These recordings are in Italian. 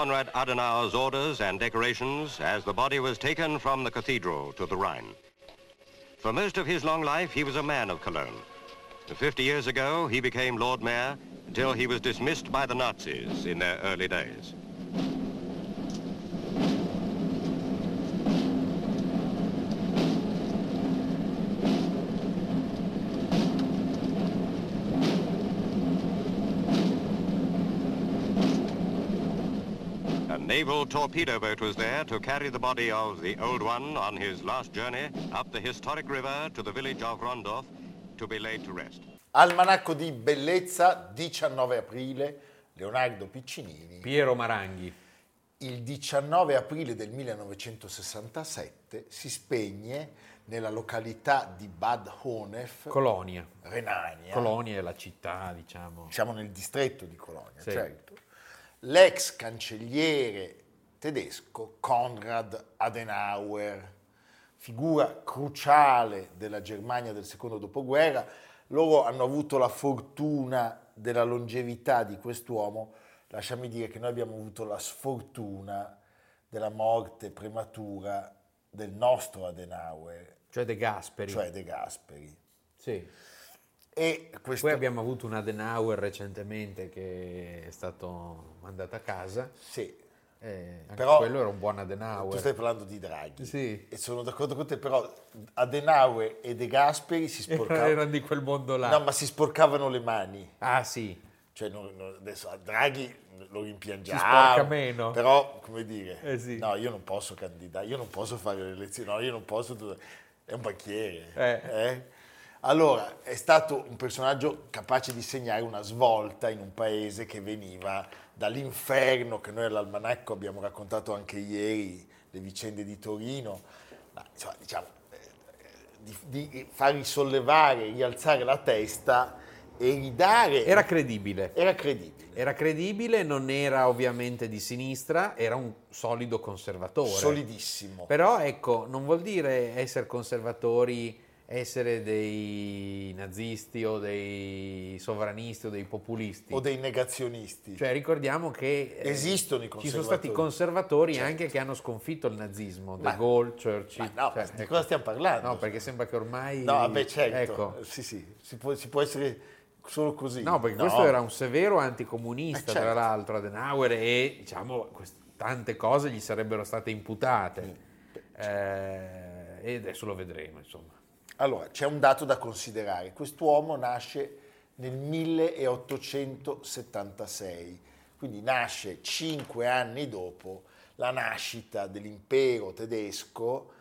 Konrad Adenauer's orders and decorations as the body was taken from the cathedral to the Rhine. For most of his long life, he was a man of Cologne. Fifty years ago, he became Lord Mayor until he was dismissed by the Nazis in their early days. Naval torpedo boat was there to carry the body of the old one on his last journey up the historic river to the village of Rondorf to be laid to rest. Almanacco di Bellezza, 19 aprile, Leonardo Piccinini. Piero Maranghi, Il 19 aprile del 1967 si spegne nella località di Bad Honef, Colonia. Renania. Colonia è la città, diciamo. siamo nel distretto di Colonia, Sì. certo. L'ex cancelliere tedesco Konrad Adenauer, figura cruciale della Germania del secondo dopoguerra, loro hanno avuto la fortuna della longevità di quest'uomo, lasciami dire che noi abbiamo avuto la sfortuna della morte prematura del nostro Adenauer, Cioè De Gasperi. cioè De Gasperi. Sì. Questo... Poi abbiamo avuto un Adenauer recentemente che è stato mandato a casa. Sì, E anche Però- quello era un buon Adenauer. Tu stai parlando di Draghi. Sì. E sono d'accordo con te, però Adenauer e De Gasperi si sporcavano. Erano di quel mondo là. No, ma si sporcavano le mani. Ah sì, Cioè, non- non- adesso a Draghi lo rimpiangiamo. Si sporca meno. Però, come dire, Eh sì. no, io non posso candidare, io non posso fare le elezioni, no, io non posso... È un banchiere. Eh. eh? Allora, è stato un personaggio capace di segnare una svolta in un paese che veniva dall'inferno che noi all'Almanacco abbiamo raccontato anche ieri, le vicende di Torino, ma, insomma, diciamo, eh, di, di far risollevare, rialzare la testa e ridare... era credibile. era credibile. Era credibile, non era ovviamente di sinistra, era un solido conservatore. solidissimo. Però ecco, non vuol dire essere conservatori, essere dei nazisti o dei sovranisti o dei populisti. o dei negazionisti. Cioè ricordiamo che eh, Esistono i ci sono stati conservatori. conservatori Certo. anche che hanno sconfitto il nazismo, De Ma- Gaulle, Churchill. No, cioè, di ecco. cosa stiamo parlando? No, perché sembra che ormai... No, vabbè, certo. Ecco. Sì, sì, si può, si può essere solo così. No, perché questo era un severo anticomunista, Eh, certo. tra l'altro, Adenauer, e diciamo quest- tante cose gli sarebbero state imputate. Eh, e adesso lo vedremo, insomma. Allora, c'è un dato da considerare. Quest'uomo nasce nel 1876, quindi nasce cinque anni dopo la nascita dell'impero tedesco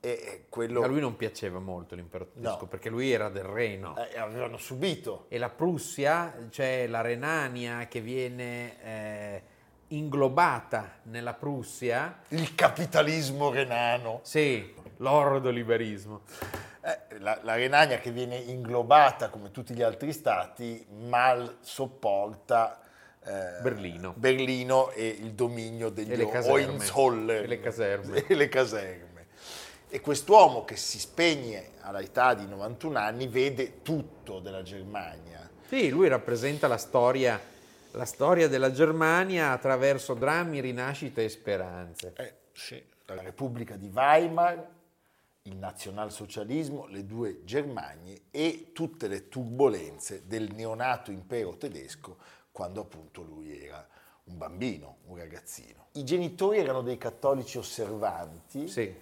e quello A lui non piaceva molto l'impero tedesco, No. perché lui era del Reno. eh, avevano subito. E la Prussia, cioè la Renania che viene eh, inglobata nella Prussia, Il capitalismo renano. sì, l'ordo liberismo. Eh, la, la Renania che viene inglobata come tutti gli altri stati mal sopporta eh, Berlino. Berlino e il dominio degli. Hohenzollern E le caserme. e le caserme. E quest'uomo che si spegne all'età di 91 anni vede tutto della Germania. Sì, lui rappresenta la storia, la storia della Germania attraverso drammi, rinascite e speranze. Eh, sì, la Repubblica di Weimar, il nazionalsocialismo, le due Germanie e tutte le turbulenze del neonato impero tedesco quando appunto lui era un bambino, un ragazzino. I genitori erano dei cattolici osservanti, Sì. eh,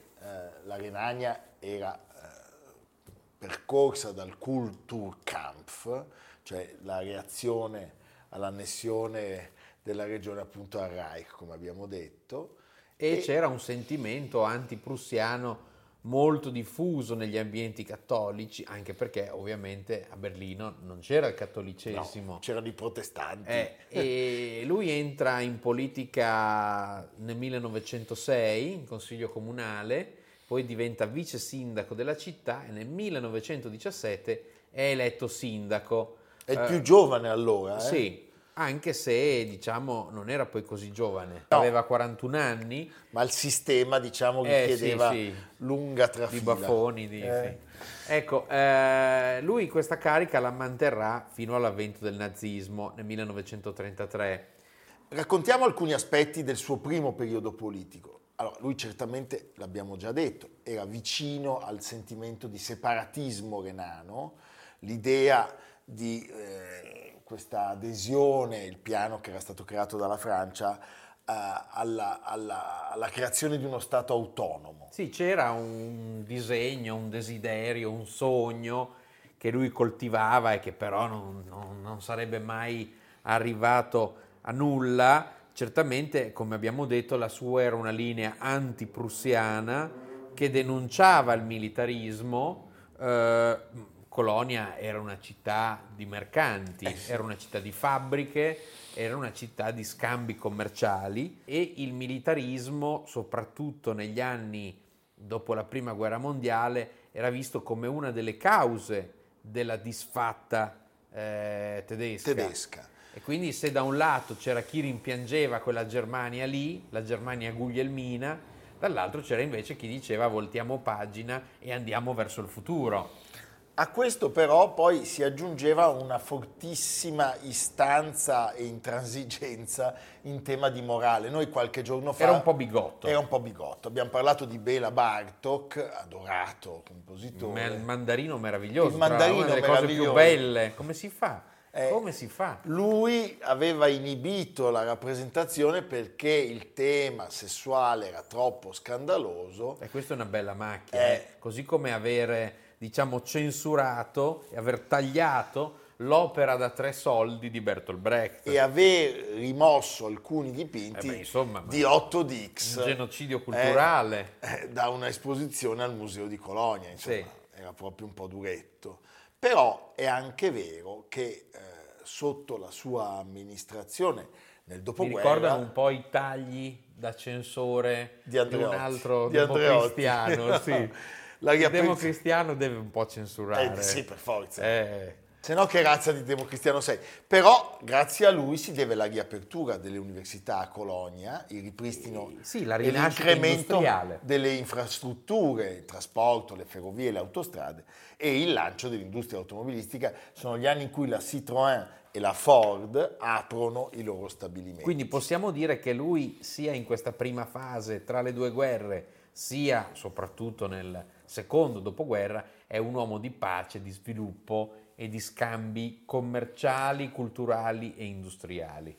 la Renania era eh, percorsa dal Kulturkampf, cioè la reazione all'annessione della regione appunto al Reich, come abbiamo detto. E, e c'era un sentimento antiprussiano molto diffuso negli ambienti cattolici, anche perché ovviamente a Berlino non c'era il cattolicesimo. No, c'erano i protestanti. Eh, e lui entra in politica nel 1906, in consiglio comunale, poi diventa vice sindaco della città e nel 1917 è eletto sindaco. È il eh, più giovane allora. Eh? Sì, anche se diciamo non era poi così giovane, no. aveva 41 anni. Ma il sistema diciamo gli eh, chiedeva sì, sì. lunga trafila. Di baffoni. Di, eh. sì. Ecco, eh, lui questa carica la manterrà fino all'avvento del nazismo nel 1933. Raccontiamo alcuni aspetti del suo primo periodo politico. Allora, lui certamente, l'abbiamo già detto, era vicino al sentimento di separatismo renano, l'idea di eh, questa adesione, il piano che era stato creato dalla Francia, eh, alla, alla, alla, creazione di uno Stato autonomo. Sì, c'era un disegno, un desiderio, un sogno che lui coltivava e che però non, non, non sarebbe mai arrivato a nulla. Certamente, come abbiamo detto, la sua era una linea antiprussiana che denunciava il militarismo. Eh, Colonia era una città di mercanti, eh era una città di fabbriche, era una città di scambi commerciali e il militarismo, soprattutto negli anni dopo la prima guerra mondiale, era visto come una delle cause della disfatta eh, tedesca. tedesca. E quindi se da un lato c'era chi rimpiangeva quella Germania lì, la Germania guglielmina, dall'altro c'era invece chi diceva voltiamo pagina e andiamo verso il futuro. A questo però poi si aggiungeva una fortissima istanza e intransigenza in tema di morale. Noi qualche giorno fa... Era un po' bigotto. Era un po' bigotto. Abbiamo parlato di Bela Bartok, adorato compositore. il mandarino meraviglioso. Il mandarino una delle cose più belle. Come si fa? Eh, Come si fa? Lui aveva inibito la rappresentazione perché il tema sessuale era troppo scandaloso. E questa è una bella macchina, eh, così come avere diciamo, censurato e aver tagliato l'opera da tre soldi di Bertolt Brecht. E aver rimosso alcuni dipinti eh beh, insomma, di Otto Dix. Un genocidio culturale. Eh, da una esposizione al Museo di Colonia, insomma, sì. era proprio un po' duretto. Però è anche vero che eh, sotto la sua amministrazione nel dopoguerra... Mi ricordano un po' i tagli da censore di, di un altro di democristiano, sì. La il democristiano deve un po' censurare. Eh, sì, per forza. Eh. Se no che razza di democristiano sei? Però grazie a lui si deve la riapertura delle università a Colonia, il ripristino sì, la e l'incremento delle infrastrutture, il trasporto, le ferrovie, le autostrade e il lancio dell'industria automobilistica. Sono gli anni in cui la Citroën e la Ford aprono i loro stabilimenti. Quindi possiamo dire che lui sia in questa prima fase tra le due guerre, sia soprattutto nel secondo dopoguerra, è un uomo di pace, di sviluppo e di scambi commerciali, culturali e industriali.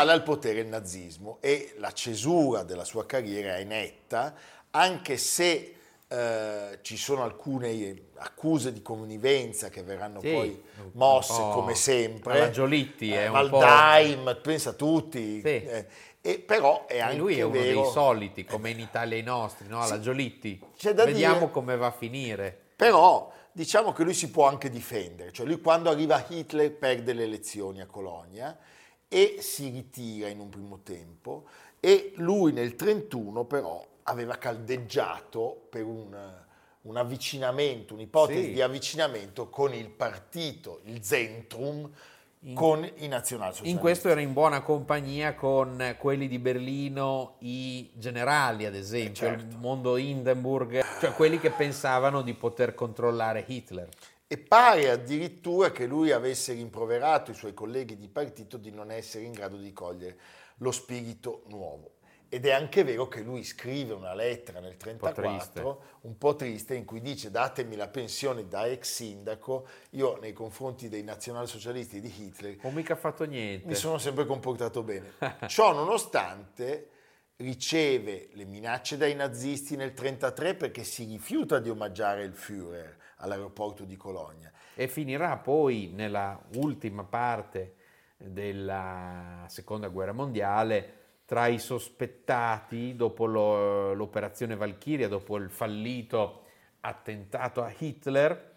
Sale al potere il nazismo e la cesura della sua carriera è netta, anche se eh, ci sono alcune accuse di connivenza che verranno sì, poi mosse come sempre. La Giolitti è eh, un Valdaim, pensa a tutti. Sì. Eh, e però è anche e lui è uno vero... dei soliti, come in Italia i nostri, no? la Giolitti. Vediamo dire, come va a finire. Però diciamo che lui si può anche difendere, cioè lui quando arriva Hitler perde le elezioni a Colonia e si ritira in un primo tempo e lui nel 31 però aveva caldeggiato per un, un avvicinamento, un'ipotesi sì. di avvicinamento con il partito, il Zentrum, in, con i nazionalsocialisti. In questo era in buona compagnia con quelli di Berlino, i generali ad esempio, eh certo. il mondo Hindenburg, cioè quelli che pensavano di poter controllare Hitler. E pare addirittura che lui avesse rimproverato i suoi colleghi di partito di non essere in grado di cogliere lo spirito nuovo. Ed è anche vero che lui scrive una lettera nel 1934, un, un po' triste, in cui dice datemi la pensione da ex sindaco, io nei confronti dei nazionalsocialisti di Hitler Ho mica fatto niente. mi sono sempre comportato bene. Ciò nonostante riceve le minacce dai nazisti nel 1933 perché si rifiuta di omaggiare il Führer all'aeroporto di Colonia. E finirà poi nella ultima parte della seconda guerra mondiale tra i sospettati dopo lo, l'operazione Valchiria, dopo il fallito attentato a Hitler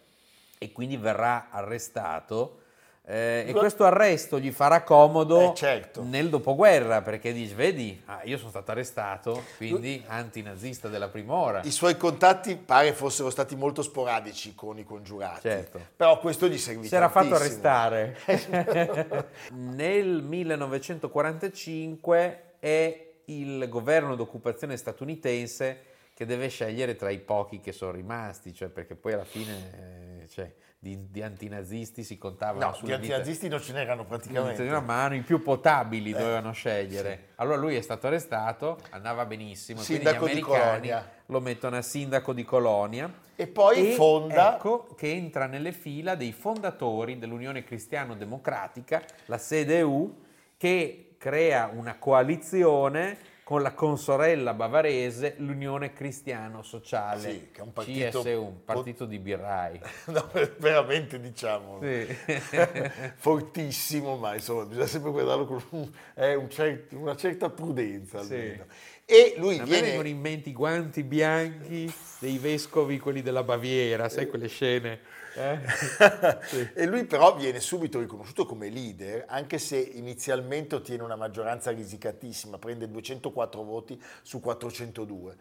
e quindi verrà arrestato. Eh, e questo arresto gli farà comodo Eh, certo. nel dopoguerra perché dici, vedi, ah, io sono stato arrestato, quindi antinazista della prima ora. I suoi contatti pare fossero stati molto sporadici con i congiurati, Certo. però questo gli servì Si era fatto arrestare. Nel 1945 è il governo d'occupazione statunitense che deve scegliere tra i pochi che sono rimasti, cioè perché poi alla fine eh, cioè, di, di antinazisti si contavano No, di sulle dita antinazisti non ce n'erano di praticamente. una mano, i più potabili Eh, dovevano scegliere. Allora lui è stato arrestato, andava benissimo, e quindi gli Sindaco di americani lo mettono a sindaco di Colonia. E poi E fonda ecco che entra nelle fila dei fondatori dell'Unione Cristiano-Democratica, la CDU, che crea una coalizione con la consorella bavarese, l'Unione Cristiano-Sociale, Sì, che è un partito- CSU, un partito di birrai. no, veramente diciamo Sì. fortissimo, ma insomma bisogna sempre guardarlo con eh, un cer- una certa prudenza Sì. almeno. E lui A me viene... vengono in mente i guanti bianchi dei vescovi, quelli della Baviera, sai quelle scene? Eh? e lui però viene subito riconosciuto come leader, anche se inizialmente ottiene una maggioranza risicatissima, prende 204 voti su 402.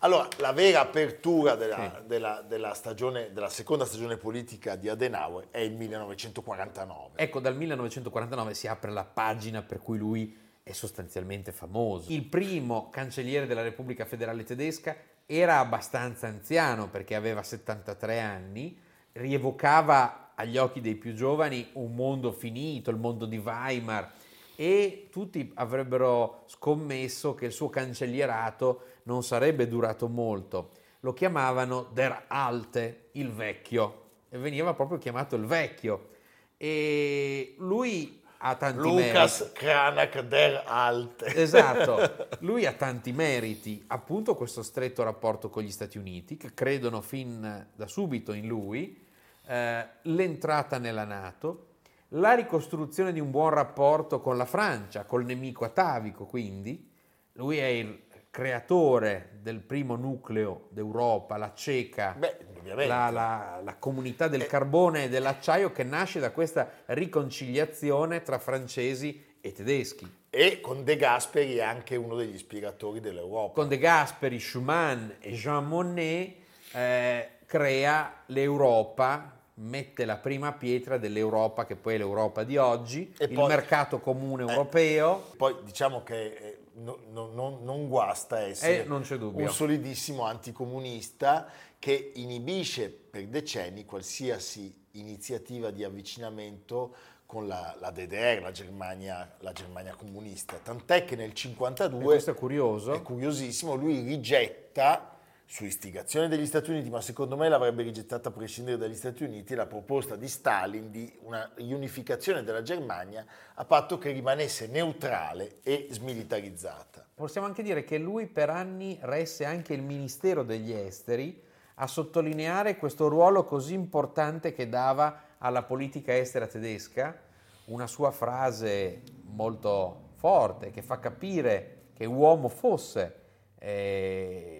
Allora, la vera apertura della, della- della stagione, della seconda stagione politica di Adenauer è il 1949. Ecco, dal 1949 si apre la pagina per cui lui è sostanzialmente famoso. Il primo cancelliere della Repubblica Federale Tedesca era abbastanza anziano perché aveva 73 anni, rievocava agli occhi dei più giovani un mondo finito, il mondo di Weimar e tutti avrebbero scommesso che il suo cancellierato non sarebbe durato molto. Lo chiamavano Der Alte, il vecchio, e veniva proprio chiamato il vecchio. E lui ha tanti Lucas Cranach der Alte. meriti. Esatto, lui ha tanti meriti, appunto questo stretto rapporto con gli Stati Uniti, che credono fin da subito in lui, eh, l'entrata nella Nato, la ricostruzione di un buon rapporto con la Francia, col nemico atavico quindi, lui è il creatore del primo nucleo d'Europa, la CECA, Beh, la, la- la comunità del carbone e dell'acciaio che nasce da questa riconciliazione tra francesi e tedeschi. E con De Gasperi è anche uno degli ispiratori dell'Europa. Con De Gasperi, Schumann e Jean Monnet eh, crea l'Europa, mette la prima pietra dell'Europa che poi è l'Europa di oggi, E il poi- mercato comune Eh, europeo. Poi diciamo che eh, no- no- non- non guasta essere Eh, non un solidissimo anticomunista che inibisce per decenni qualsiasi iniziativa di avvicinamento con la, la DDR, la Germania, la Germania comunista. Tant'è che nel E 1952, questo è curioso. è curiosissimo, lui rigetta, su istigazione degli Stati Uniti, ma secondo me l'avrebbe rigettata a prescindere dagli Stati Uniti, la proposta di Stalin di una riunificazione della Germania a patto che rimanesse neutrale e smilitarizzata. Possiamo anche dire che lui per anni resse anche il Ministero degli Esteri a sottolineare questo ruolo così importante che dava alla politica estera tedesca, una sua frase molto forte che fa capire che uomo fosse, eh,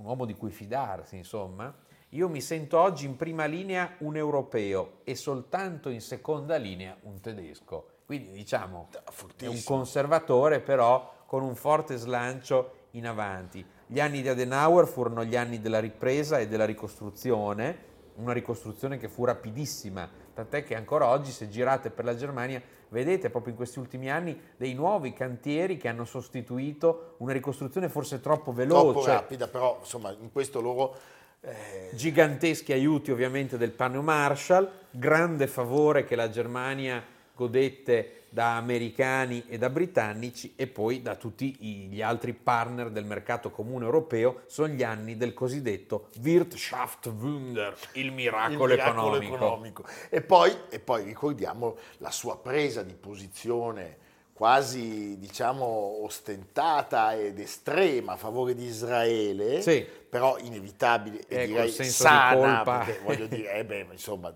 un uomo di cui fidarsi, insomma. Io mi sento oggi in prima linea un europeo e soltanto in seconda linea un tedesco. Quindi diciamo è un conservatore però con un forte slancio in avanti. Gli anni di Adenauer furono gli anni della ripresa e della ricostruzione, una ricostruzione che fu rapidissima, tant'è che ancora oggi se girate per la Germania vedete proprio in questi ultimi anni dei nuovi cantieri che hanno sostituito una ricostruzione forse troppo veloce. Troppo rapida, però insomma in questo loro Eh, Giganteschi aiuti ovviamente del piano Marshall, grande favore che la Germania godette da americani e da britannici e poi da tutti gli altri partner del mercato comune europeo, sono gli anni del cosiddetto Wirtschaftswunder, il miracolo, il miracolo economico. economico. E, poi, e poi ricordiamo la sua presa di posizione quasi diciamo ostentata ed estrema a favore di Israele, Sì. però inevitabile e Eh, direi sana, di colpa. perché voglio dire, eh beh, insomma,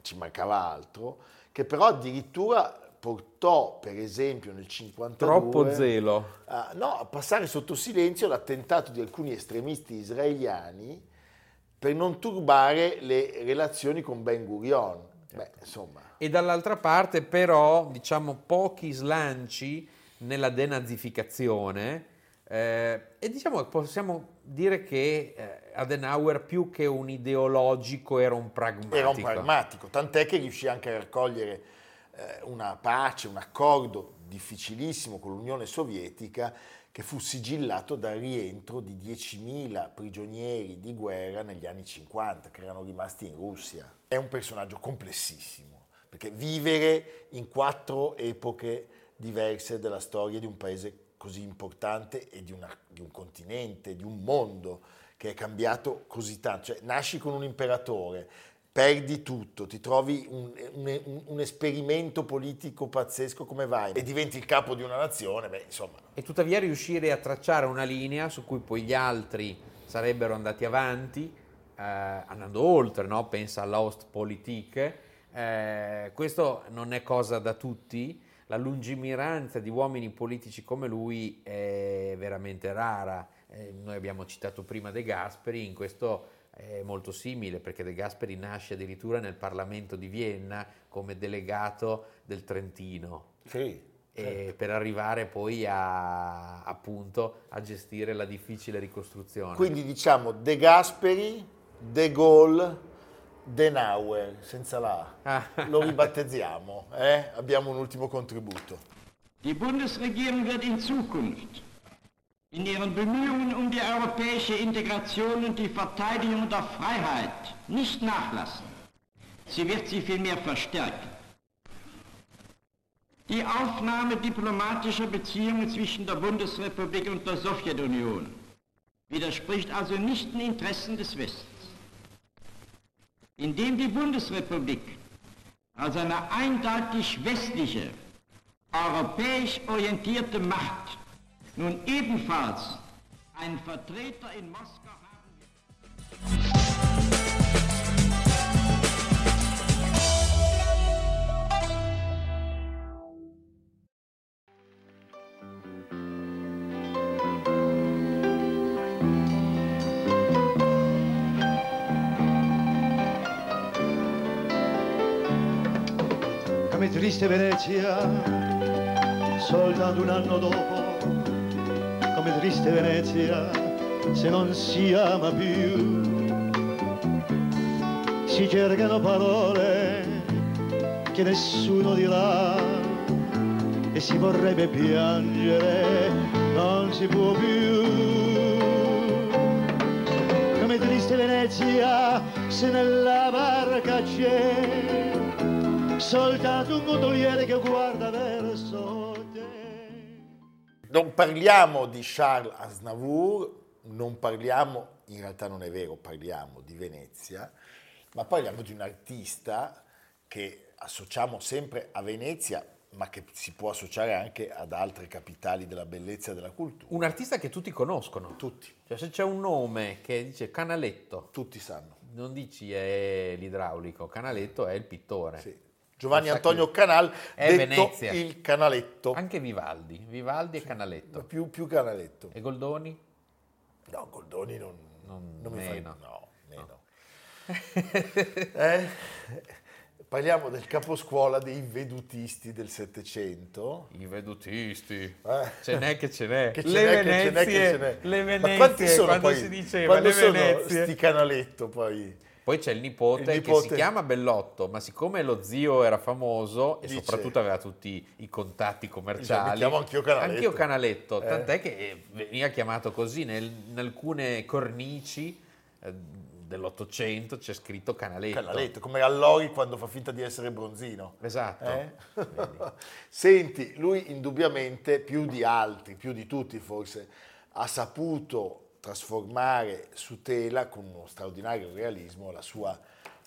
ci mancava altro, che però addirittura portò, per esempio, nel 52 Troppo zelo. a- no, a passare sotto silenzio l'attentato di alcuni estremisti israeliani per non turbare le relazioni con Ben Gurion. Beh, insomma, E dall'altra parte però, diciamo, pochi slanci nella denazificazione eh, e diciamo che possiamo dire che eh, Adenauer più che un ideologico era un pragmatico. era un pragmatico, tant'è che riuscì anche a raccogliere eh, una pace, un accordo difficilissimo con l'Unione Sovietica che fu sigillato dal rientro di 10.000 prigionieri di guerra negli anni 50 che erano rimasti in Russia. È un personaggio complessissimo, perché vivere in quattro epoche diverse della storia di un paese così importante e di, una- di un continente, di un mondo che è cambiato così tanto. Cioè, nasci con un imperatore, perdi tutto, ti trovi un, un- un esperimento politico pazzesco come vai e diventi il capo di una nazione, beh, insomma, E tuttavia riuscire a tracciare una linea su cui poi gli altri sarebbero andati avanti, eh, andando oltre, no? pensa all'Ostpolitik. Eh, questo non è cosa da tutti, la lungimiranza di uomini politici come lui è veramente rara. Eh, noi abbiamo citato prima De Gasperi, in questo è molto simile perché De Gasperi nasce addirittura nel Parlamento di Vienna come delegato del Trentino sì, e per arrivare poi a, appunto a gestire la difficile ricostruzione. Quindi diciamo De Gasperi, De Gaulle, Denauer, senza la Ah. A. Lo ribattezziamo, eh? abbiamo un ultimo contributo. Die Bundesregierung wird in Zukunft in ihren Bemühungen um die europäische Integration und die Verteidigung der Freiheit nicht nachlassen. Sie wird sie vielmehr verstärken. Die Aufnahme diplomatischer Beziehungen zwischen der Bundesrepublik und der Sowjetunion widerspricht also nicht den Interessen des Westens. Indem die Bundesrepublik als eine eindeutig westliche, europäisch orientierte Macht nun ebenfalls einen Vertreter in Moskau haben come triste Venezia, soltanto un anno dopo, triste Venezia, se non si ama più. Si cercano parole che nessuno dirà e si vorrebbe piangere, non si può più. Come triste Venezia, se nella barca c'è soltanto un gondoliere che guarda. Non parliamo di Charles Aznavour, non parliamo, in realtà non è vero, parliamo di Venezia, ma parliamo di un artista che associamo sempre a Venezia, ma che si può associare anche ad altre capitali della bellezza e della cultura. Un artista che tutti conoscono. Tutti, Cioè se c'è un nome che dice Canaletto, tutti sanno. non dici è l'idraulico, Canaletto è il pittore. Sì. Giovanni Antonio Canal, È detto Venezia. il canaletto, Anche Vivaldi, Vivaldi e Canaletto. più, più canaletto. E Goldoni? No, Goldoni non, Non- non mi fa... No, meno. Eh? Parliamo del caposcuola dei vedutisti del Settecento. I vedutisti. Eh. Ce n'è che ce n'è. Che le ce n'è, che ce n'è, Venezie, che ce n'è. le Venezie, Ma quanti sono quando poi? si diceva quando le sono Venezie. sti canaletto poi? Poi c'è il nipote, Il che nipote. si chiama Bellotto, ma siccome lo zio era famoso e Dice- soprattutto aveva tutti i contatti commerciali, mi chiamo anch'io Canaletto. anch'io Canaletto, Eh. tant'è che veniva chiamato così nel- in alcune cornici eh, dell'Ottocento c'è scritto Canaletto. Canaletto, come Allori quando fa finta di essere bronzino. Esatto. Eh? Senti, lui indubbiamente più di altri, più di tutti forse, ha saputo trasformare su tela con uno straordinario realismo la sua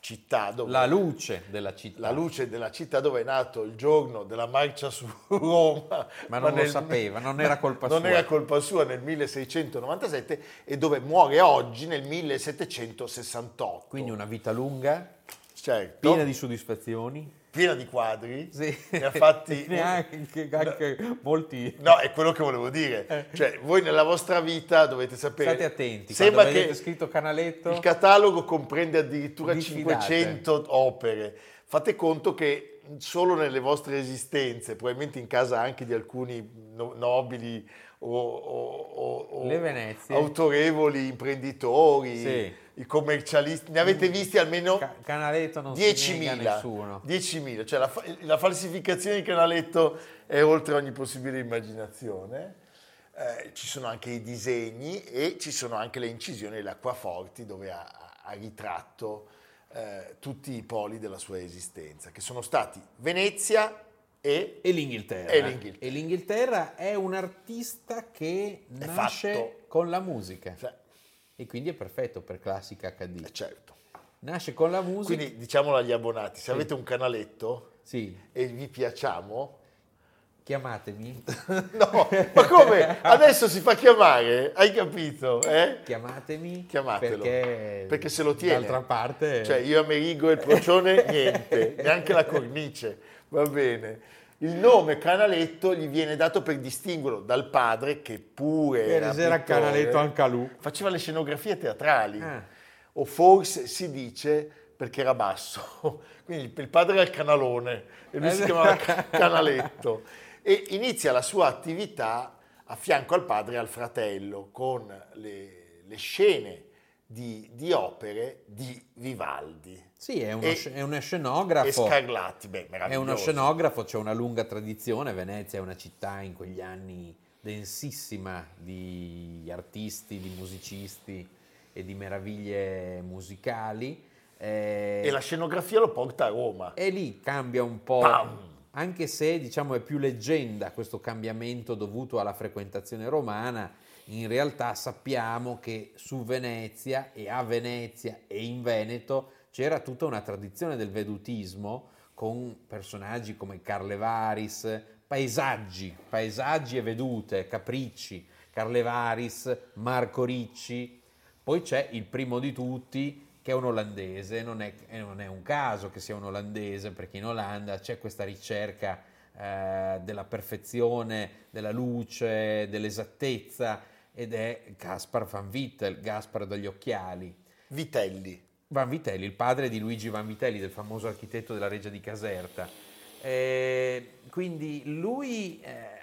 città dove, La luce della città. la luce della città dove è nato il giorno della marcia su Roma. Ma non lo sapeva, non era colpa non sua. era colpa sua nel 1697 e dove muore oggi nel 1768. Quindi una vita lunga, certo, piena di soddisfazioni. Piena di quadri. Sì. Ne ha fatti... Neanche, anche molti. No, è quello che volevo dire. Cioè, voi nella vostra vita dovete sapere... State attenti, Sembra che scritto Canaletto. il catalogo comprende addirittura Diffidate. 500 opere. Fate conto che solo nelle vostre esistenze, probabilmente in casa anche di alcuni no- nobili o, o- o- o autorevoli imprenditori, Sì. I commercialisti, ne avete visti almeno Ca- Canaletto non si nega a 10.000, nessuno. 10.000, cioè la, fa- la falsificazione di Canaletto è oltre ogni possibile immaginazione. Eh, ci sono anche i disegni e ci sono anche le incisioni e le acquaforti dove ha, ha ritratto eh, tutti i poli della sua esistenza, che sono stati Venezia e E l'Inghilterra. E l'Inghilterra. E l'Inghilterra è un artista che nasce con la musica. cioè, E quindi è perfetto per classica HD. eh, certo. Nasce con la musica. Quindi diciamolo agli abbonati, se avete un canaletto Sì, e vi piacciamo, chiamatemi. no, ma come? Adesso si fa chiamare, hai capito? Eh? Chiamatemi. Chiamatelo, Perché, perché se lo tiene. D'altra parte... Cioè io Amerigo e il procione niente, neanche la cornice, va bene. Il nome Canaletto gli viene dato per distinguerlo dal padre che pure era, pittore, Canaletto anche lui. faceva le scenografie teatrali. Ah. o forse si dice perché era basso, quindi il padre era il canalone e lui si Eh, chiamava Ca- Canaletto. E inizia la sua attività a fianco al padre e al fratello con le, le scene di, di opere di Vivaldi Sì, è uno, E- sc- è uno e scenografo. Scarlatti, beh, È uno scenografo, c'è una lunga tradizione, Venezia è una città in quegli anni densissima di artisti, di musicisti e di meraviglie musicali. Eh, E la scenografia lo porta a Roma. e lì cambia un po', Pam! anche se diciamo è più leggenda questo cambiamento dovuto alla frequentazione romana, in realtà sappiamo che su Venezia e a Venezia e in Veneto c'era tutta una tradizione del vedutismo con personaggi come Carlevaris, paesaggi, paesaggi e vedute, capricci, Carlevaris, Marco Ricci, poi c'è il primo di tutti che è un olandese, non è, non è un caso che sia un olandese perché in Olanda c'è questa ricerca eh, della perfezione, della luce, dell'esattezza ed è Gaspar van Vittel, Gaspar dagli occhiali. Vitelli. Van Vitelli, il padre di Luigi Van Vitelli, del famoso architetto della Reggia di Caserta. Eh, quindi lui eh,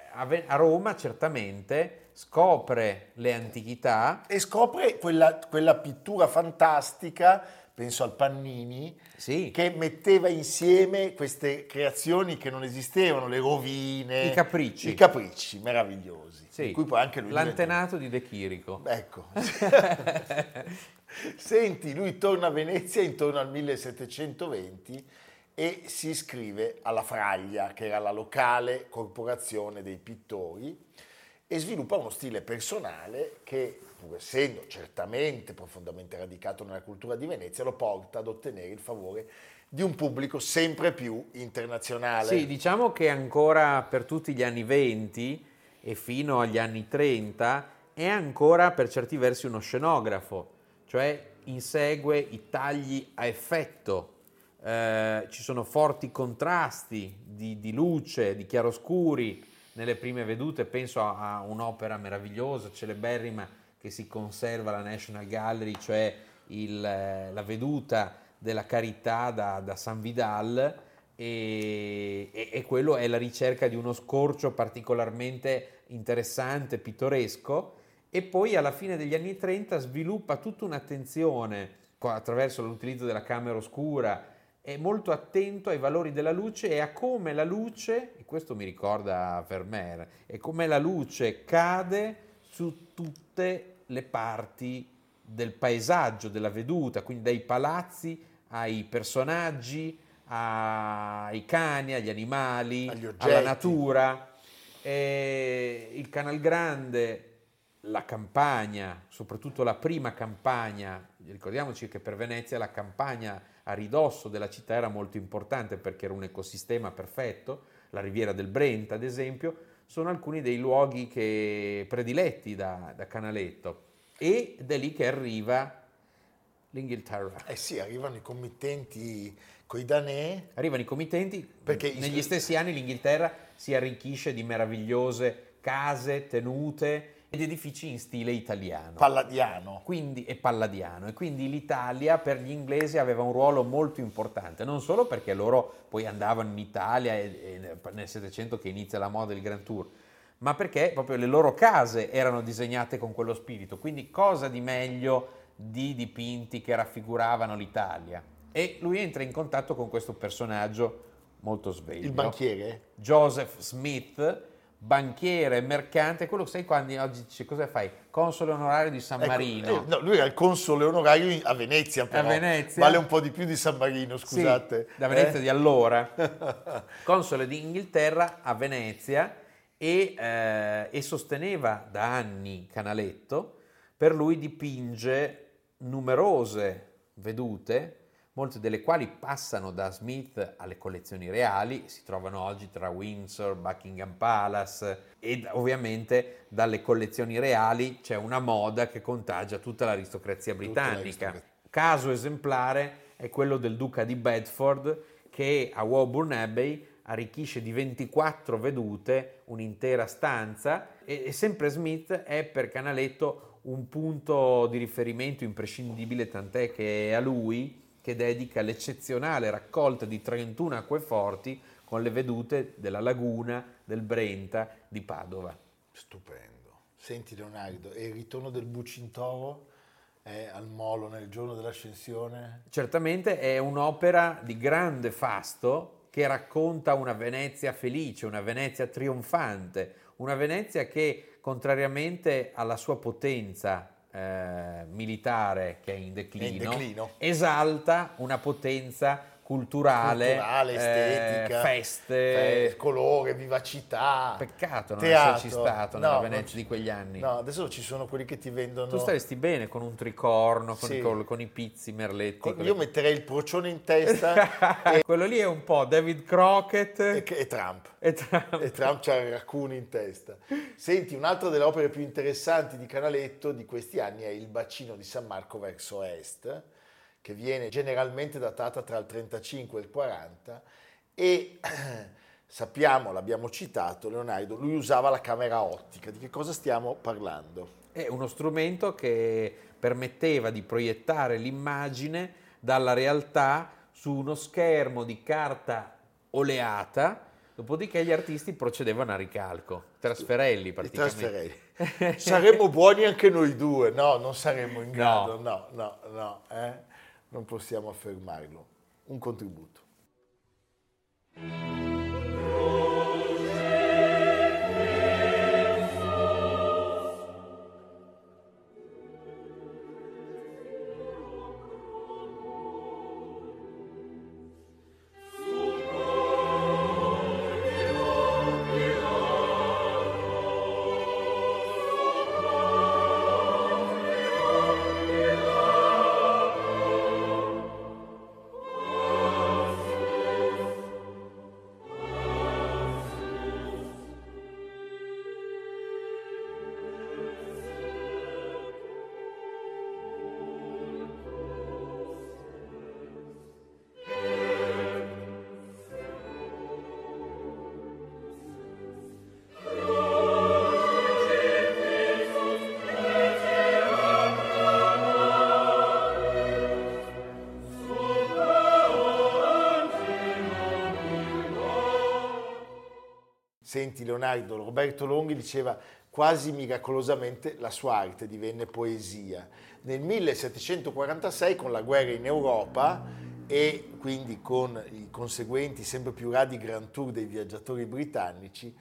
a Roma certamente scopre le antichità, E scopre quella, quella pittura fantastica, penso al Pannini, sì, che metteva insieme queste creazioni che non esistevano, le rovine, I capricci. i capricci meravigliosi, sì. in cui poi anche lui l'antenato di De Chirico. Ecco. Senti, lui torna a Venezia intorno al 1720 e si iscrive alla Fraglia, che era la locale corporazione dei pittori, e sviluppa uno stile personale che, pur essendo certamente profondamente radicato nella cultura di Venezia, lo porta ad ottenere il favore di un pubblico sempre più internazionale. Sì, diciamo che ancora per tutti gli anni 20 e fino agli anni 30 è ancora per certi versi uno scenografo, cioè insegue i tagli a effetto, eh, ci sono forti contrasti di, di luce, di chiaroscuri nelle prime vedute, penso a, a un'opera meravigliosa, celeberrima, che si conserva alla National Gallery, cioè il, eh, la veduta della carità da, da San Vidal, e, e- e quello è la ricerca di uno scorcio particolarmente interessante, pittoresco, e poi alla fine degli anni 30 sviluppa tutta un'attenzione attraverso l'utilizzo della camera oscura, è molto attento ai valori della luce e a come la luce, e questo mi ricorda Vermeer, e come la luce cade su tutte le parti del paesaggio, della veduta, quindi dai palazzi ai personaggi, ai cani, agli animali, alla natura. E il Canal Grande, la campagna, soprattutto la prima campagna, ricordiamoci che per Venezia la campagna a ridosso della città era molto importante perché era un ecosistema perfetto, la riviera del Brenta ad esempio, sono alcuni dei luoghi che- prediletti da, da Canaletto ed è lì che arriva l'Inghilterra. Eh sì, arrivano i committenti coi danè, Arrivano i committenti, Perché- negli stessi anni l'Inghilterra si arricchisce di meravigliose case, tenute ed edifici in stile italiano. palladiano. quindi, e palladiano. E quindi l'Italia per gli inglesi aveva un ruolo molto importante, non solo perché loro poi andavano in Italia e, e nel Settecento che inizia la moda del Grand Tour, ma perché proprio le loro case erano disegnate con quello spirito. Quindi cosa di meglio di dipinti che raffiguravano l'Italia? E lui entra in contatto con questo personaggio molto sveglio. Il banchiere? Joseph Smith, banchiere, mercante, quello che sai quando oggi dice cosa fai? Console onorario di San Ecco, Marino. eh, no, lui era il console onorario a Venezia, però. Venezia? Vale un po' di più di San Marino, Sì, scusate. da Venezia Eh? di allora, console di Inghilterra a Venezia e, eh, e sosteneva da anni Canaletto, per lui dipinge numerose vedute, molte delle quali passano da Smith alle collezioni reali, si trovano oggi tra Windsor, Buckingham Palace e ovviamente dalle collezioni reali c'è una moda che contagia tutta l'aristocrazia britannica. l'aristocrazia. Caso esemplare è quello del duca di Bedford che a Woburn Abbey arricchisce di 24 vedute un'intera stanza e, e sempre Smith è per Canaletto un punto di riferimento imprescindibile tant'è che è a lui che dedica l'eccezionale raccolta di 31 acqueforti con le vedute della laguna, del Brenta, di Padova. Stupendo. Senti Leonardo, e il ritorno del Bucintoro è al Molo nel giorno dell'ascensione? Certamente è un'opera di grande fasto che racconta una Venezia felice, una Venezia trionfante, una Venezia che contrariamente alla sua potenza eh, militare che è in declino, declino. esalta una potenza culturale, Culturale, eh, estetica, feste. fe- colore, vivacità. Peccato non teatro. esserci stato No, nella Venezia di quegli anni. No, adesso ci sono quelli che ti vendono... Tu staresti bene con un tricorno, con, Sì. i, con i pizzi, merletti. Con- con Io metterei il procione in testa e, Quello lì è un po' David Crockett e- e Trump. e Trump. E Trump c'ha il raccoon in testa. Senti, un'altra delle opere più interessanti di Canaletto di questi anni è il bacino di San Marco verso est, che viene generalmente datata tra il 35 e il 40 e sappiamo, l'abbiamo citato Leonardo, lui usava la camera ottica. Di che cosa stiamo parlando? È uno strumento che permetteva di proiettare l'immagine dalla realtà su uno schermo di carta oleata, dopodiché gli artisti procedevano a ricalco, trasferelli I praticamente. trasferelli. saremmo buoni anche noi due? No, non saremmo in grado, no, no, no, eh? Non possiamo affermarlo. Un contributo. Senti Leonardo, Roberto Longhi diceva quasi miracolosamente la sua arte divenne poesia. Nel 1746 con la guerra in Europa e quindi con i conseguenti sempre più radi Grand Tour dei viaggiatori britannici,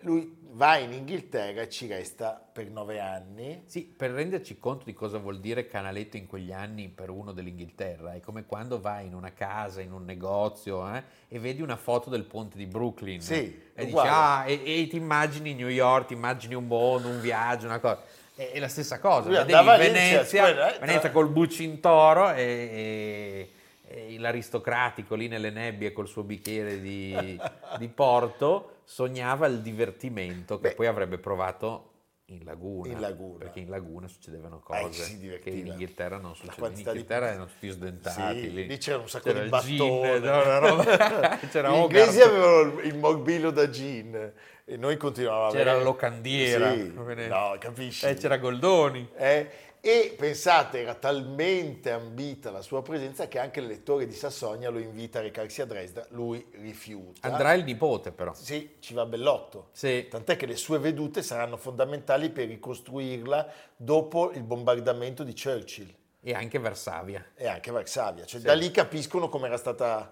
Lui va in Inghilterra e ci resta per nove anni. Sì, per renderci conto di cosa vuol dire canaletto in quegli anni per uno dell'Inghilterra, è come quando vai in una casa, in un negozio eh, e vedi una foto del ponte di Brooklyn Sì, e dici, ah, e, e ti immagini New York, ti immagini un mondo, un viaggio, una cosa. È, è la stessa cosa, Lui vedevi a Venezia, Venezia, quella, eh, Venezia col bucintoro e- e l'aristocratico lì nelle nebbie col suo bicchiere di, di porto sognava il divertimento che Beh. poi avrebbe provato in laguna, In laguna. perché in laguna succedevano Eh, cose si che in Inghilterra non succedevano. In quantità di- Inghilterra erano tutti sdentati. Sì, lì. lì c'era un sacco C'era di una roba- Gli inglesi avevano il morbillo da gin e noi continuavamo a C'era avere... la locandiera. Sì, no, capisci? Eh, c'era Goldoni. Eh, e pensate, era talmente ambita la sua presenza che anche l'elettore di Sassonia lo invita a recarsi a Dresda, lui rifiuta. Andrà il nipote però. Sì, ci va bellotto. Sì. Tant'è che le sue vedute saranno fondamentali per ricostruirla dopo il bombardamento di Churchill E anche Varsavia. e anche Varsavia. Cioè, Sì. Da lì capiscono come era stata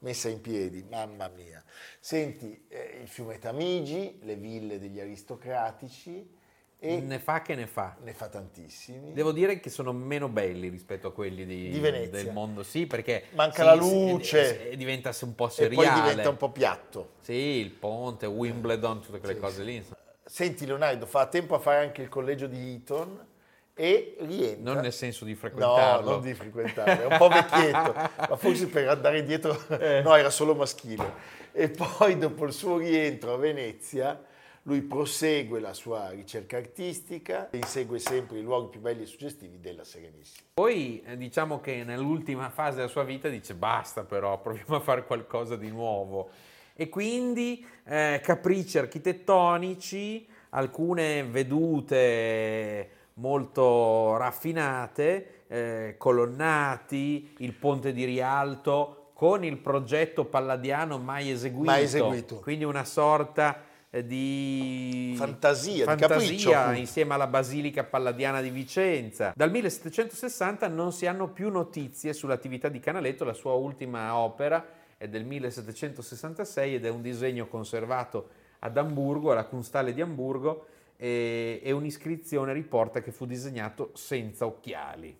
messa in piedi. Mamma mia. Senti, eh, il fiume Tamigi, le ville degli aristocratici e Ne fa che ne fa. ne fa tantissimi. Devo dire che sono meno belli rispetto a quelli di, Di Venezia. del mondo, sì, perché Manca sì, la sì, luce. e- e diventa un po' e seriale. poi diventa un po' piatto. Sì, il ponte, Wimbledon, tutte quelle Sì, cose lì. Senti Leonardo, fa tempo a fare anche il collegio di Eton e rientra. Non nel senso di No, frequentarlo. non di frequentarlo, è un po' vecchietto, ma forse per andare dietro, Eh. no, era solo maschile. E poi dopo il suo rientro a Venezia, lui prosegue la sua ricerca artistica e insegue sempre i luoghi più belli e suggestivi della Serenissima. Poi eh, diciamo che nell'ultima fase della sua vita dice basta però, proviamo a fare qualcosa di nuovo. E quindi eh, capricci architettonici, alcune vedute molto raffinate, eh, colonnati, il ponte di Rialto con il progetto palladiano mai eseguito. Mai eseguito. Quindi una sorta di Fantasia, di fantasia capriccio, appunto. insieme alla Basilica Palladiana di Vicenza. Dal 1760 non si hanno più notizie sull'attività di Canaletto, la sua ultima opera è del 1766 ed è un disegno conservato ad Amburgo, alla Kunsthalle di Amburgo, e, e un'iscrizione riporta che fu disegnato senza occhiali.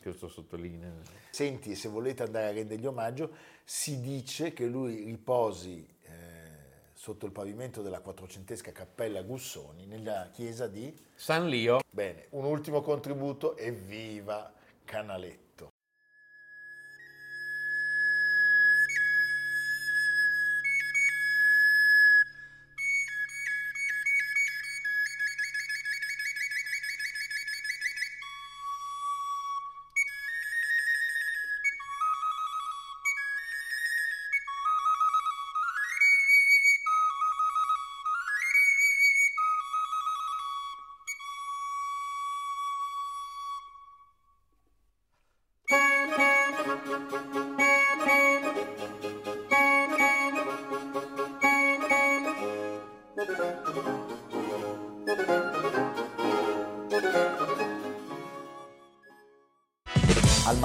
Questo sottolinea. Senti, se volete andare a rendergli omaggio, si dice che lui riposi eh, sotto il pavimento della quattrocentesca cappella Gussoni nella chiesa di... San Lio, Bene, un ultimo contributo e viva Canaletto.